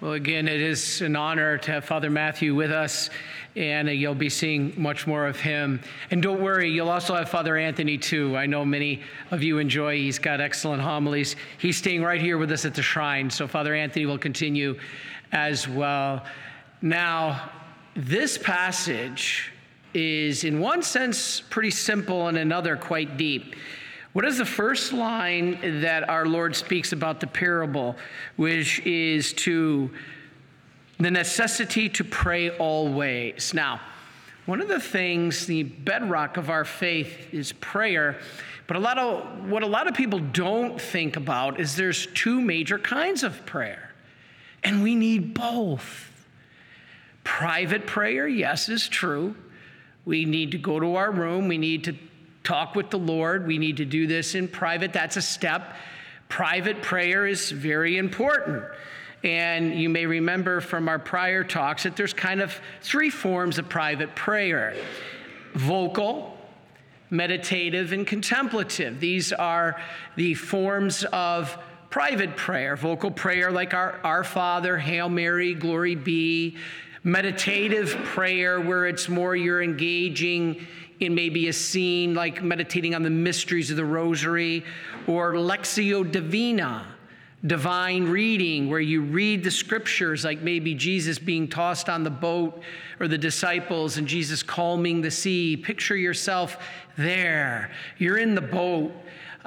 Well, again, it is an honor to have Father Matthew with us, and you'll be seeing much more of him. And don't worry, you'll also have Father Anthony too. I know many of you enjoy, he's got excellent homilies. He's staying right here with us at the shrine, so Father Anthony will continue as well. Now, this passage is, in one sense, pretty simple, and another quite deep. What is the first line that our Lord speaks about the parable, which is to the necessity to pray always? Now, one of the things, the bedrock of our faith is prayer. But a lot of what a lot of people don't think about is there's two major kinds of prayer. And we need both. Private prayer, yes, is true. We need to go to our room, we need to talk with the Lord. We need to do this in private. That's a step. Private prayer is very important. And you may remember from our prior talks that there's kind of three forms of private prayer vocal, meditative, and contemplative. These are the forms of private prayer. Vocal prayer, like our, our Father, Hail Mary, Glory be. Meditative prayer, where it's more you're engaging in maybe a scene like meditating on the mysteries of the rosary, or Lectio Divina, divine reading, where you read the scriptures, like maybe Jesus being tossed on the boat or the disciples and Jesus calming the sea. Picture yourself there. You're in the boat.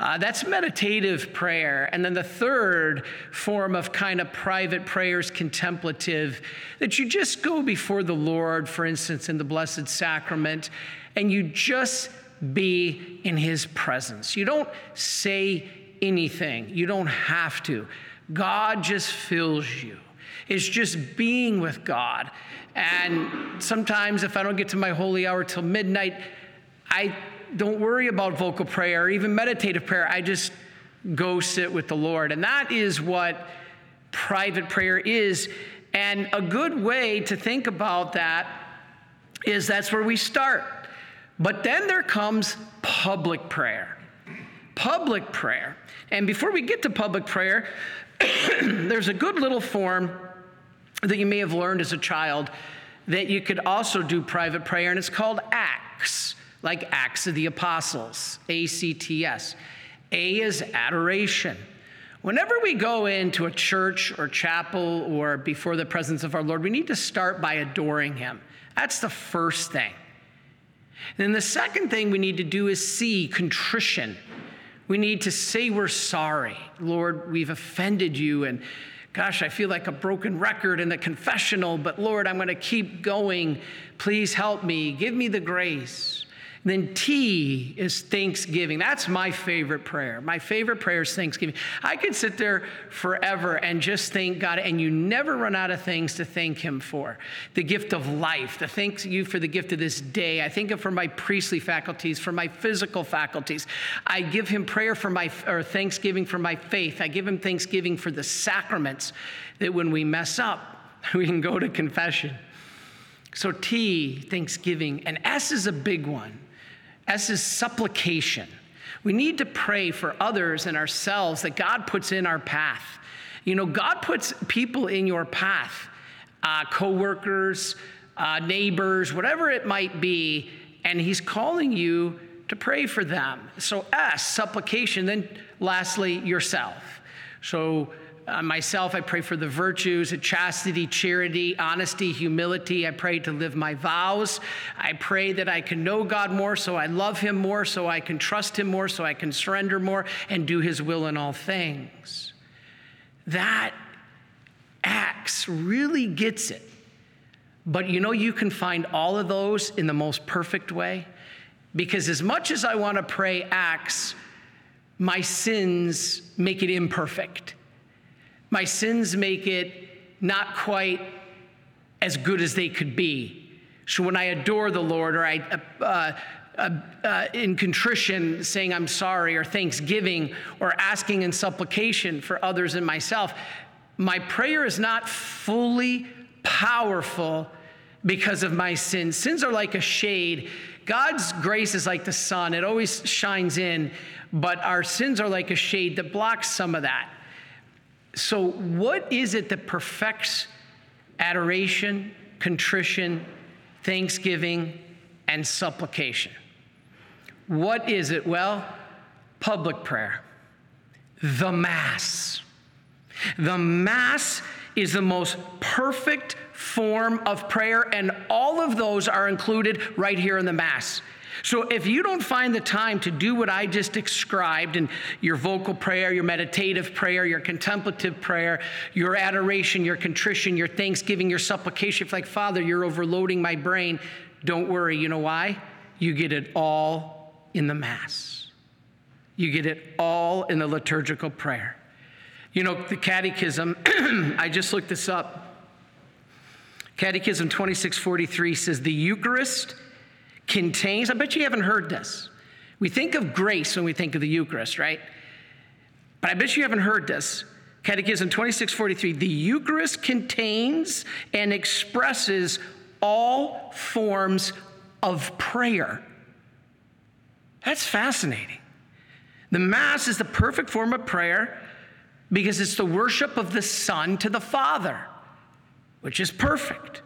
Uh, that's meditative prayer. And then the third form of kind of private prayers, contemplative, that you just go before the Lord, for instance, in the Blessed Sacrament, and you just be in his presence. You don't say anything, you don't have to. God just fills you. It's just being with God. And sometimes, if I don't get to my holy hour till midnight, I don't worry about vocal prayer or even meditative prayer. I just go sit with the Lord. And that is what private prayer is. And a good way to think about that is that's where we start. But then there comes public prayer. Public prayer. And before we get to public prayer, there's a good little form that you may have learned as a child that you could also do private prayer, and it's called ACTS, like Acts of the Apostles, A C T S. A is adoration. Whenever we go into a church or chapel or before the presence of our Lord, we need to start by adoring Him. That's the first thing. Then the second thing we need to do is see contrition. We need to say we're sorry. Lord, we've offended you. And gosh, I feel like a broken record in the confessional, but Lord, I'm going to keep going. Please help me. Give me the grace. Then T is thanksgiving. That's my favorite prayer. My favorite prayer is thanksgiving. I could sit there forever and just thank God, and you never run out of things to thank Him for. The gift of life, the thank you for the gift of this day. I thank Him for my priestly faculties, for my physical faculties. I give Him prayer for my, or thanksgiving for my faith. I give Him thanksgiving for the sacraments that when we mess up, we can go to confession. So T, thanksgiving, and S is a big one. S is supplication. We need to pray for others and ourselves that God puts in our path. You know, God puts people in your path, uh, coworkers, uh, neighbors, whatever it might be, and He's calling you to pray for them. So, S, supplication. Then, lastly, yourself. So, uh, myself, I pray for the virtues of chastity, charity, honesty, humility. I pray to live my vows. I pray that I can know God more, so I love Him more, so I can trust Him more, so I can surrender more and do His will in all things. That acts really gets it. But you know, you can find all of those in the most perfect way. Because as much as I want to pray acts, my sins make it imperfect. My sins make it not quite as good as they could be. So when I adore the Lord or I, uh, uh, uh, in contrition, saying I'm sorry, or thanksgiving, or asking in supplication for others and myself, my prayer is not fully powerful because of my sins. Sins are like a shade. God's grace is like the sun, it always shines in, but our sins are like a shade that blocks some of that. So, what is it that perfects adoration, contrition, thanksgiving, and supplication? What is it? Well, public prayer, the Mass. The Mass is the most perfect form of prayer, and all of those are included right here in the Mass. So if you don't find the time to do what I just described in your vocal prayer, your meditative prayer, your contemplative prayer, your adoration, your contrition, your thanksgiving, your supplication, if like, Father, you're overloading my brain, don't worry. You know why? You get it all in the Mass. You get it all in the liturgical prayer. You know, the Catechism, I just looked this up. Catechism 2643 says the Eucharist contains, I bet you haven't heard this. We think of grace when we think of the Eucharist, right? But I bet you haven't heard this. Catechism 2643 the Eucharist contains and expresses all forms of prayer. That's fascinating. The Mass is the perfect form of prayer because it's the worship of the Son to the Father, which is perfect.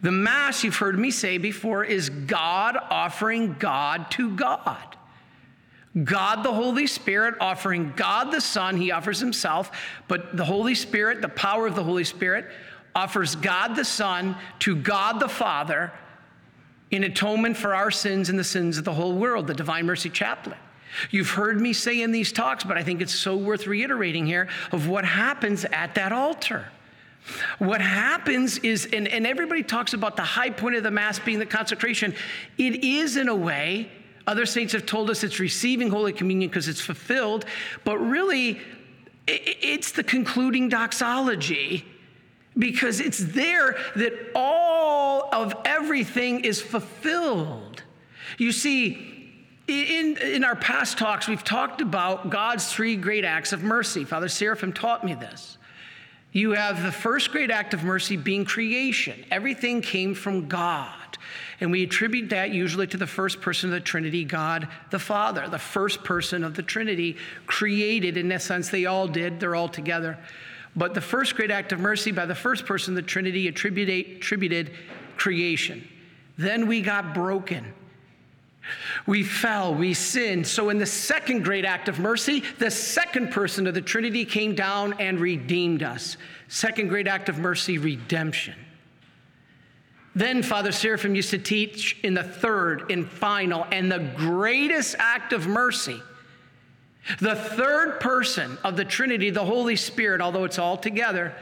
The Mass, you've heard me say before, is God offering God to God. God the Holy Spirit offering God the Son, He offers Himself, but the Holy Spirit, the power of the Holy Spirit, offers God the Son to God the Father in atonement for our sins and the sins of the whole world, the Divine Mercy Chaplet. You've heard me say in these talks, but I think it's so worth reiterating here of what happens at that altar. What happens is, and, and everybody talks about the high point of the Mass being the consecration. It is, in a way, other saints have told us it's receiving Holy Communion because it's fulfilled, but really, it's the concluding doxology because it's there that all of everything is fulfilled. You see, in, in our past talks, we've talked about God's three great acts of mercy. Father Seraphim taught me this. You have the first great act of mercy being creation. Everything came from God. And we attribute that usually to the first person of the Trinity, God the Father. The first person of the Trinity created, in a sense, they all did, they're all together. But the first great act of mercy by the first person of the Trinity attributed creation. Then we got broken. We fell, we sinned. So, in the second great act of mercy, the second person of the Trinity came down and redeemed us. Second great act of mercy, redemption. Then Father Seraphim used to teach in the third and final and the greatest act of mercy. The third person of the Trinity, the Holy Spirit, although it's all together,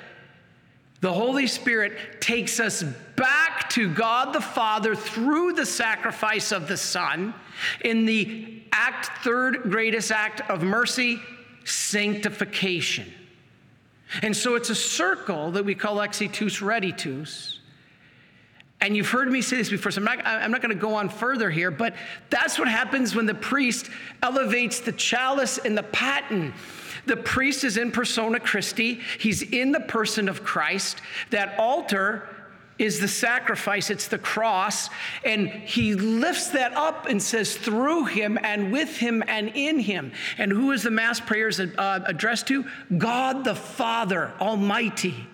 the Holy Spirit takes us back to God the Father through the sacrifice of the Son in the act, third greatest act of mercy, sanctification. And so it's a circle that we call exitus reditus. And you've heard me say this before, so I'm not, I'm not going to go on further here, but that's what happens when the priest elevates the chalice and the paten the priest is in persona Christi, he's in the person of Christ. That altar is the sacrifice, it's the cross. And he lifts that up and says, through him and with him and in him. And who is the Mass prayers uh, addressed to? God the Father Almighty.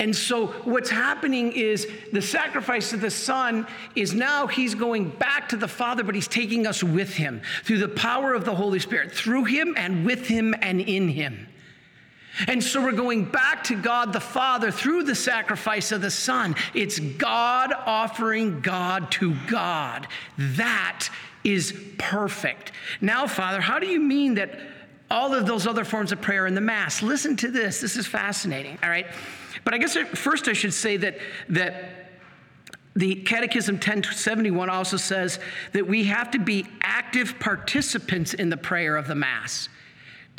And so what's happening is the sacrifice of the Son is now he's going back to the Father, but he's taking us with him through the power of the Holy Spirit, through him and with him and in him. And so we're going back to God the Father through the sacrifice of the Son. It's God offering God to God. That is perfect. Now, Father, how do you mean that all of those other forms of prayer in the Mass? Listen to this. This is fascinating, all right? But I guess first I should say that, that the Catechism 1071 also says that we have to be active participants in the prayer of the Mass.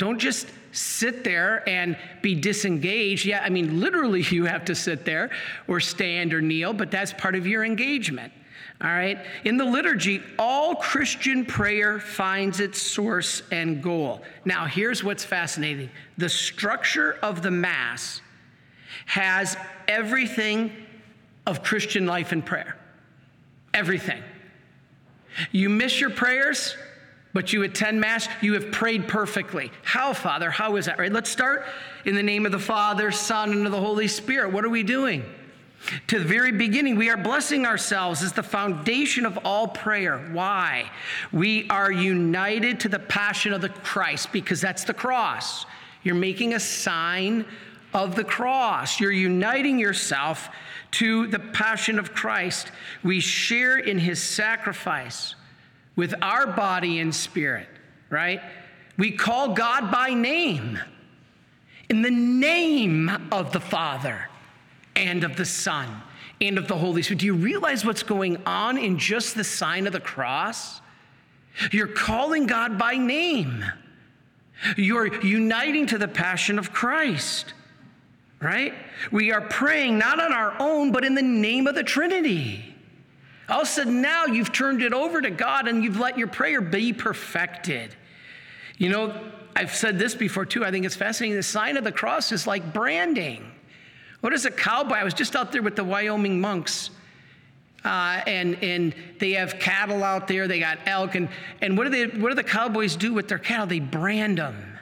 Don't just sit there and be disengaged. Yeah, I mean, literally, you have to sit there or stand or kneel, but that's part of your engagement. All right? In the liturgy, all Christian prayer finds its source and goal. Now, here's what's fascinating the structure of the Mass has everything of Christian life and prayer. Everything. You miss your prayers, but you attend Mass, you have prayed perfectly. How, Father? How is that, right? Let's start in the name of the Father, Son, and of the Holy Spirit. What are we doing? To the very beginning, we are blessing ourselves as the foundation of all prayer. Why? We are united to the passion of the Christ because that's the cross. You're making a sign of the cross. You're uniting yourself to the passion of Christ. We share in his sacrifice with our body and spirit, right? We call God by name in the name of the Father and of the Son and of the Holy Spirit. Do you realize what's going on in just the sign of the cross? You're calling God by name. You're uniting to the passion of Christ, right? We are praying not on our own, but in the name of the Trinity. All of a sudden, now you've turned it over to God and you've let your prayer be perfected. You know, I've said this before too. I think it's fascinating. The sign of the cross is like branding. What is a cowboy? I was just out there with the Wyoming monks. Uh, and and they have cattle out there. They got elk, and and what do they what do the cowboys do with their cattle? They brand them.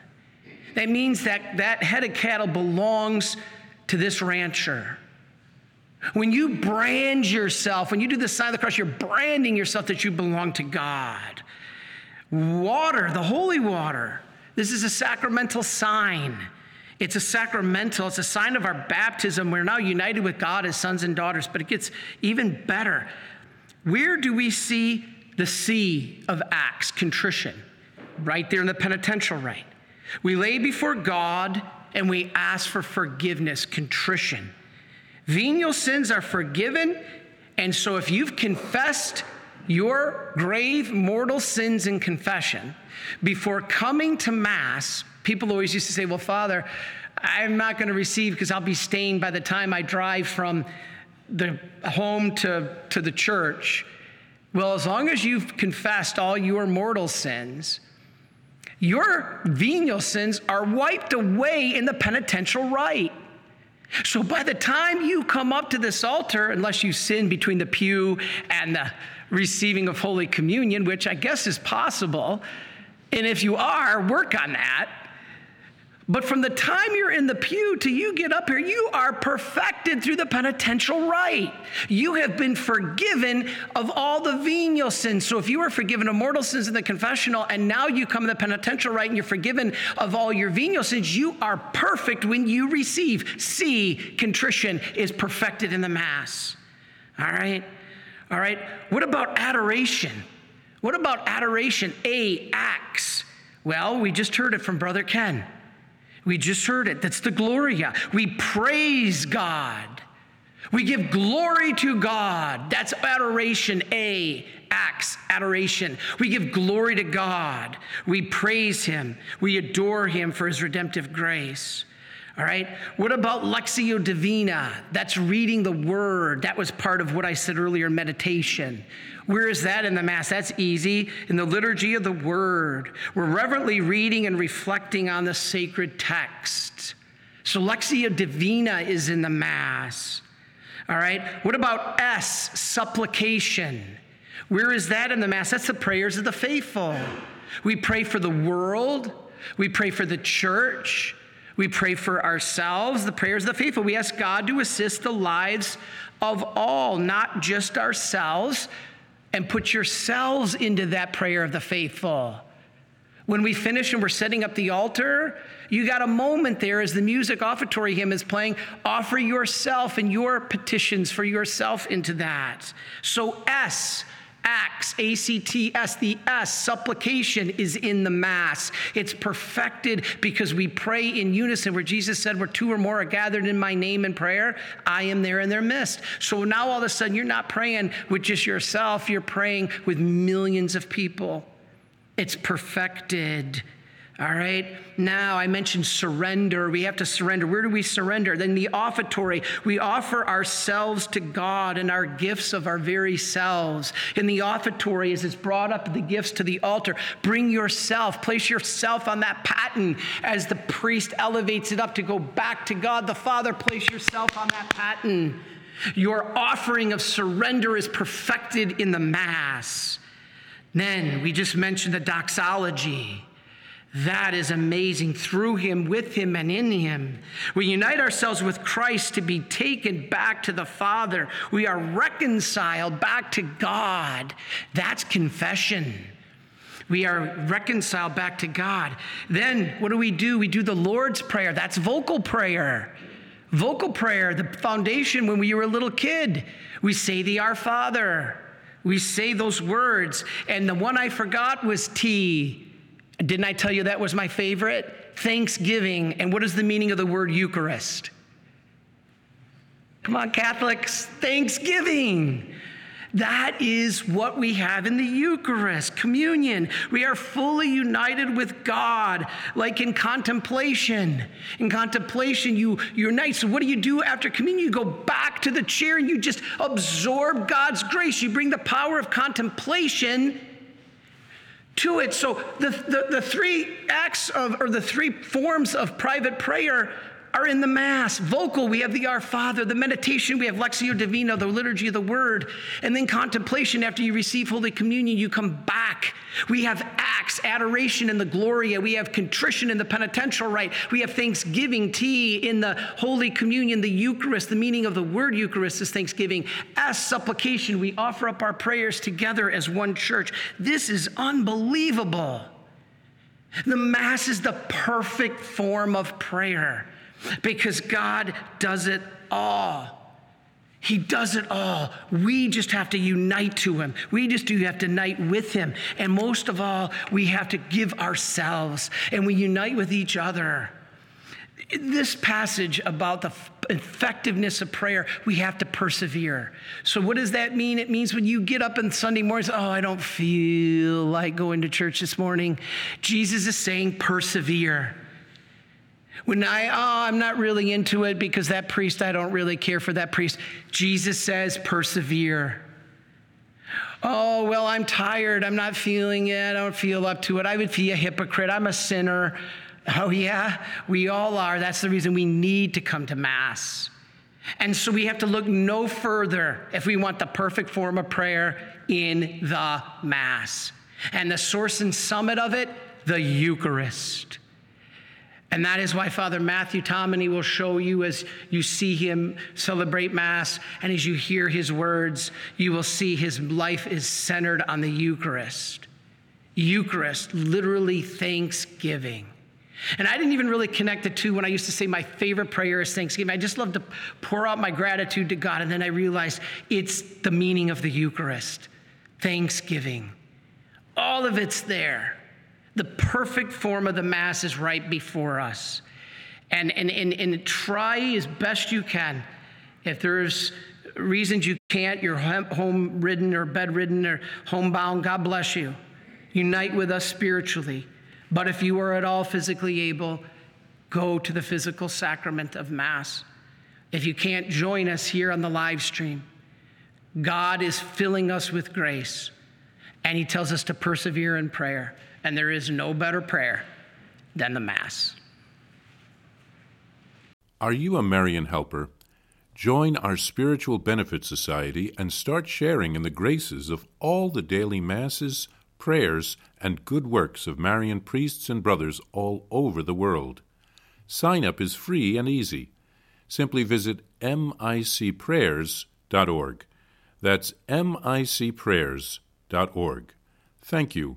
That means that that head of cattle belongs to this rancher. When you brand yourself, when you do the sign of the cross, you're branding yourself that you belong to God. Water, the holy water, this is a sacramental sign. It's a sacramental, it's a sign of our baptism. We're now united with God as sons and daughters, but it gets even better. Where do we see the sea of Acts, contrition? Right there in the penitential rite. We lay before God and we ask for forgiveness, contrition. Venial sins are forgiven, and so if you've confessed your grave mortal sins in confession before coming to Mass, People always used to say, Well, Father, I'm not going to receive because I'll be stained by the time I drive from the home to, to the church. Well, as long as you've confessed all your mortal sins, your venial sins are wiped away in the penitential rite. So by the time you come up to this altar, unless you sin between the pew and the receiving of Holy Communion, which I guess is possible, and if you are, work on that. But from the time you're in the pew to you get up here, you are perfected through the penitential rite. You have been forgiven of all the venial sins. So if you were forgiven of mortal sins in the confessional and now you come in the penitential rite and you're forgiven of all your venial sins, you are perfect when you receive. See, contrition is perfected in the Mass. All right? All right? What about adoration? What about adoration? A, acts. Well, we just heard it from Brother Ken. We just heard it. That's the Gloria. We praise God. We give glory to God. That's adoration. A, acts, adoration. We give glory to God. We praise Him. We adore Him for His redemptive grace. All right. What about Lectio Divina? That's reading the word. That was part of what I said earlier meditation. Where is that in the Mass? That's easy. In the liturgy of the Word, we're reverently reading and reflecting on the sacred text. So, Lectio Divina is in the Mass. All right. What about S, supplication? Where is that in the Mass? That's the prayers of the faithful. We pray for the world, we pray for the church, we pray for ourselves, the prayers of the faithful. We ask God to assist the lives of all, not just ourselves, and put yourselves into that prayer of the faithful. When we finish and we're setting up the altar, you got a moment there as the music offertory hymn is playing. Offer yourself and your petitions for yourself into that. So, S, Acts, A C T S, the S, supplication is in the Mass. It's perfected because we pray in unison, where Jesus said, Where two or more are gathered in my name in prayer, I am there in their midst. So now all of a sudden, you're not praying with just yourself, you're praying with millions of people. It's perfected. All right. Now I mentioned surrender. We have to surrender. Where do we surrender? Then the offertory. We offer ourselves to God and our gifts of our very selves. In the offertory, as it's brought up the gifts to the altar, bring yourself, place yourself on that paten as the priest elevates it up to go back to God the Father. Place yourself on that paten. Your offering of surrender is perfected in the Mass. Then we just mentioned the doxology. That is amazing. Through him, with him, and in him. We unite ourselves with Christ to be taken back to the Father. We are reconciled back to God. That's confession. We are reconciled back to God. Then what do we do? We do the Lord's Prayer. That's vocal prayer. Vocal prayer, the foundation when we were a little kid. We say the Our Father. We say those words. And the one I forgot was T. Didn't I tell you that was my favorite? Thanksgiving. And what is the meaning of the word Eucharist? Come on, Catholics, Thanksgiving. That is what we have in the Eucharist, communion. We are fully united with God, like in contemplation. In contemplation, you unite. So, what do you do after communion? You go back to the chair and you just absorb God's grace. You bring the power of contemplation to it. So, the, the, the three acts of, or the three forms of private prayer are in the Mass. Vocal, we have the Our Father. The meditation, we have Lectio Divina, the liturgy of the Word. And then contemplation, after you receive Holy Communion, you come back. We have acts, adoration in the Gloria. We have contrition in the penitential rite. We have thanksgiving, tea in the Holy Communion, the Eucharist. The meaning of the word Eucharist is thanksgiving. As supplication, we offer up our prayers together as one church. This is unbelievable. The Mass is the perfect form of prayer because God does it all. He does it all. We just have to unite to Him. We just do have to unite with Him. And most of all, we have to give ourselves and we unite with each other. This passage about the effectiveness of prayer, we have to persevere. So, what does that mean? It means when you get up on Sunday morning, oh, I don't feel like going to church this morning. Jesus is saying, persevere. When I, oh, I'm not really into it because that priest, I don't really care for that priest. Jesus says, persevere. Oh, well, I'm tired. I'm not feeling it. I don't feel up to it. I would be a hypocrite. I'm a sinner. Oh, yeah, we all are. That's the reason we need to come to Mass. And so we have to look no further if we want the perfect form of prayer in the Mass. And the source and summit of it, the Eucharist. And that is why Father Matthew Tomany will show you as you see him celebrate Mass and as you hear his words, you will see his life is centered on the Eucharist. Eucharist, literally thanksgiving. And I didn't even really connect the two when I used to say my favorite prayer is Thanksgiving. I just love to pour out my gratitude to God. And then I realized it's the meaning of the Eucharist Thanksgiving. All of it's there. The perfect form of the Mass is right before us. And, and, and, and try as best you can. If there's reasons you can't, you're home ridden or bedridden or homebound, God bless you. Unite with us spiritually. But if you are at all physically able, go to the physical sacrament of Mass. If you can't join us here on the live stream, God is filling us with grace, and He tells us to persevere in prayer and there is no better prayer than the Mass. Are you a Marian helper? Join our Spiritual Benefit Society and start sharing in the graces of all the daily Masses, prayers, and good works of Marian priests and brothers all over the world. Sign up is free and easy. Simply visit micprayers.org. That's micprayers.org. Thank you